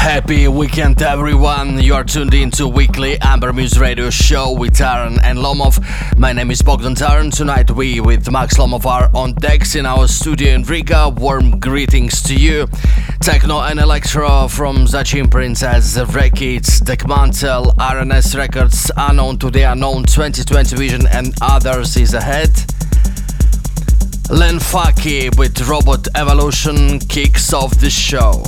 Happy weekend, everyone. You are tuned in to weekly Amber Muse Radio show with Taran and Lomov. My name is Bogdan Taran. Tonight, we with Max Lomov are on decks in our studio in Riga. Warm greetings to you. Techno and electro from Zachin Princess, Rekids, Dekmantel, RNS Records, Unknown to the Unknown, 2020 Vision, and others is ahead. Len Faki with Robot Evolution kicks off the show.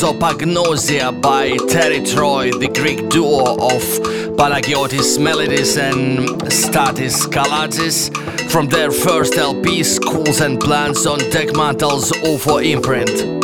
Prosopagnosia by Terry Troy, the Greek duo of Panagiotis Melidis and Statis Kalatsis, from their first LP, Schools and Plans on Dekmantel's UFO imprint.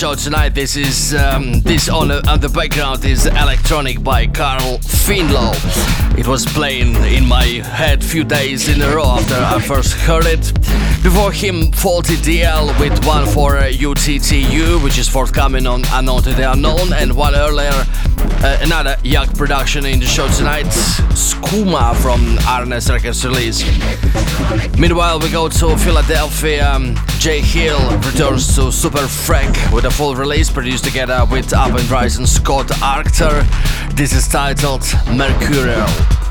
Show tonight. This is um, this on the, on the background is electronic by Carl Finlow. It was playing in my head few days in a row after I first heard it. Before him, Faulty DL with one for UTTU, which is forthcoming on Unknown to the Unknown, and one earlier, uh, another Yak production in the show tonight, Skooma from RNS Records release. Meanwhile, we go to Philadelphia. Um, Jay Hill returns to Super Freq with a full release produced together with Up and Rising Scott Arctor. This is titled Mercurial.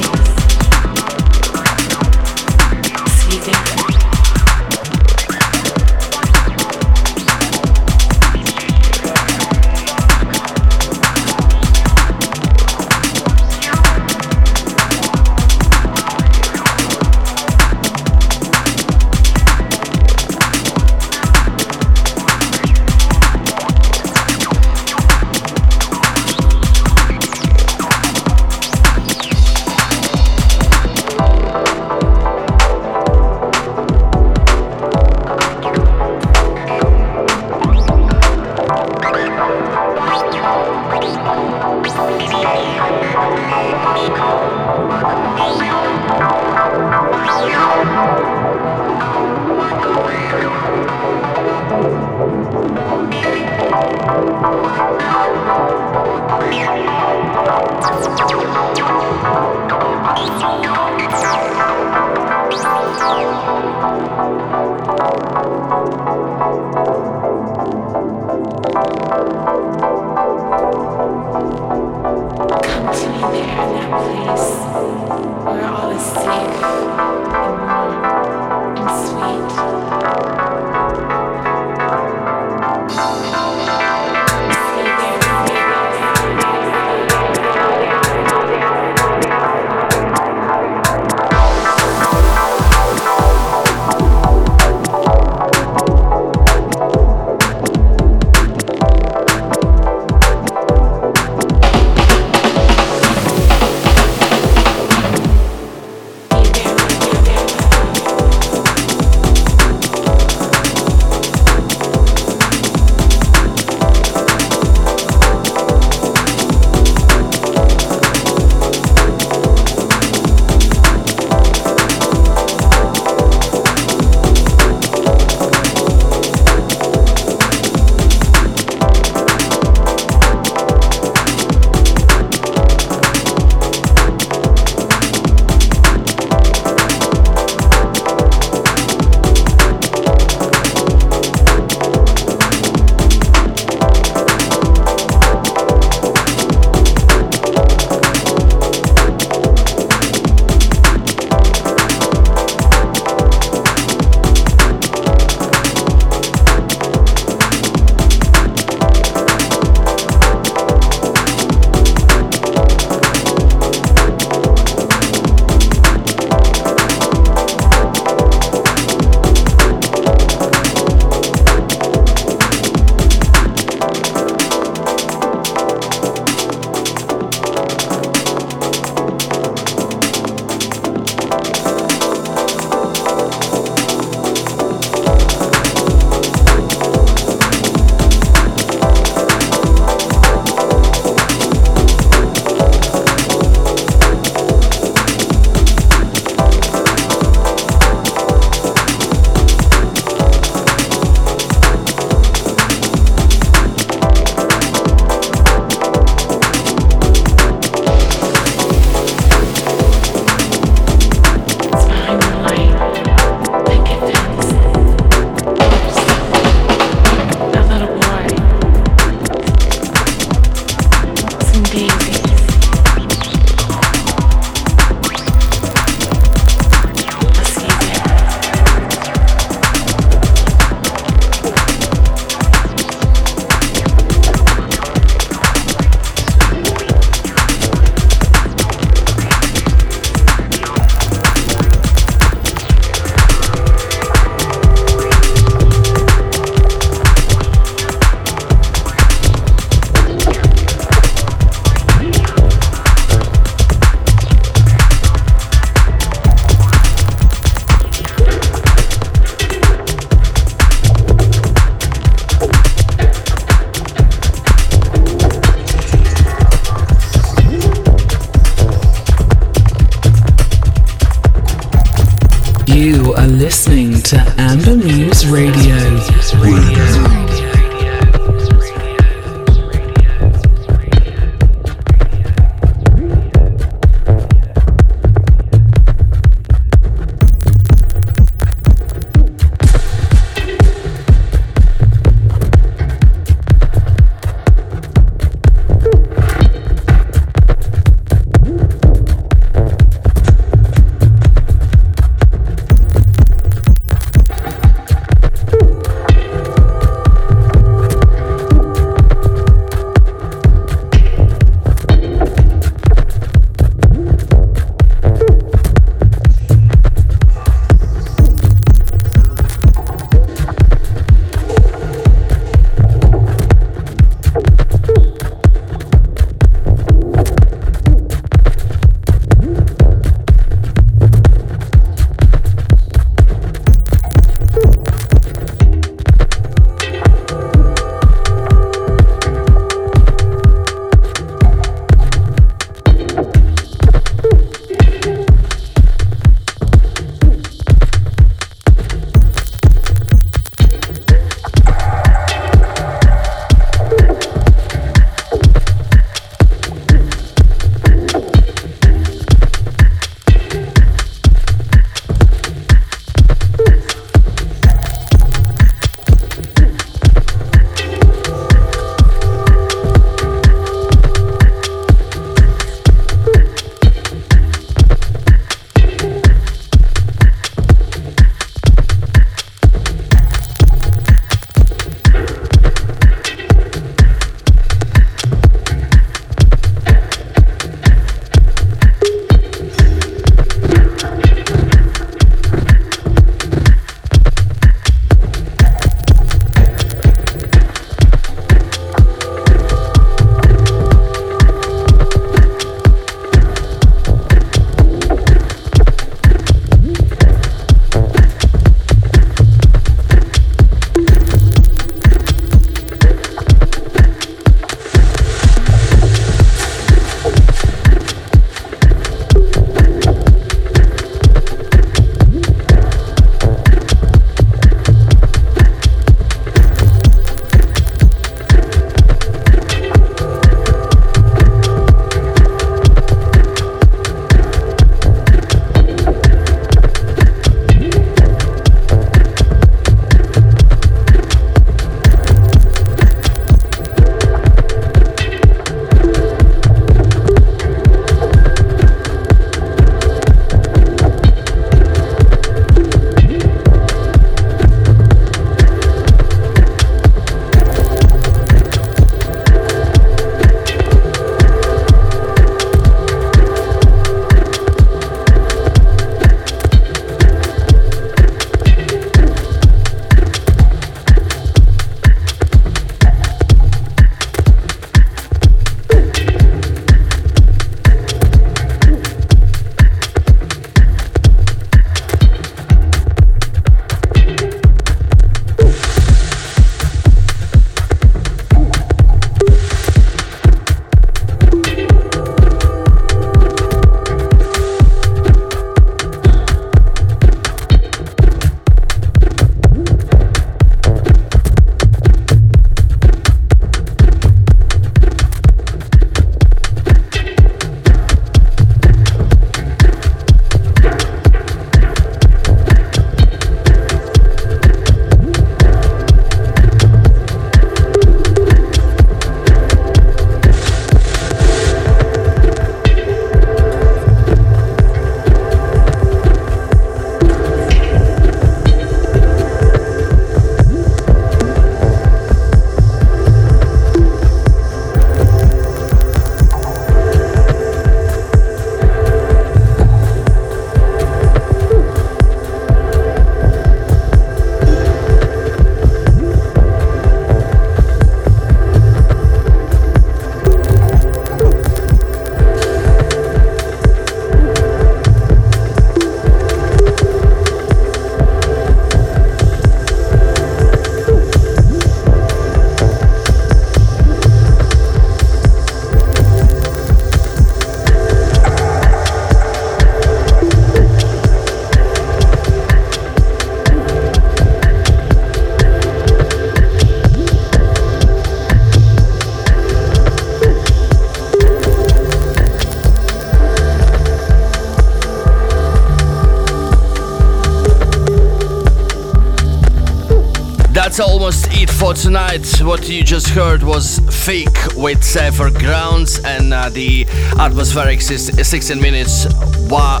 Tonight. What you just heard was Fake with Safer Grounds and uh, the atmospheric 16 minutes Wa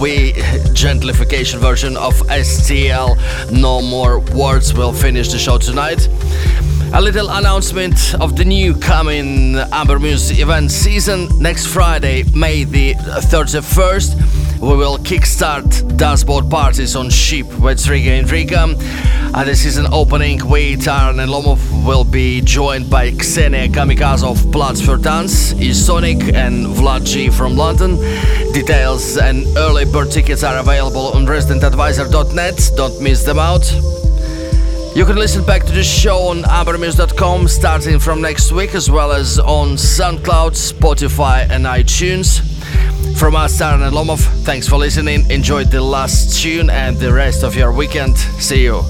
We gentrification version of STL No More Words will finish the show tonight. A little announcement of the new coming Amber Muse event season next Friday, May the 31st we will kickstart dashboard parties on ship with Riga and Riga. And this is an opening with Aaron and Lomov will be joined by Xenia Kamikaze of Platz für Dance, Sonic and Vlad G from London. Details and early bird tickets are available on residentadvisor.net. Don't miss them out. You can listen back to the show on ambermuse.com starting from next week, as well as on SoundCloud, Spotify, and iTunes. From us, Taran and Lomov, thanks for listening. Enjoy the last tune and the rest of your weekend. See you.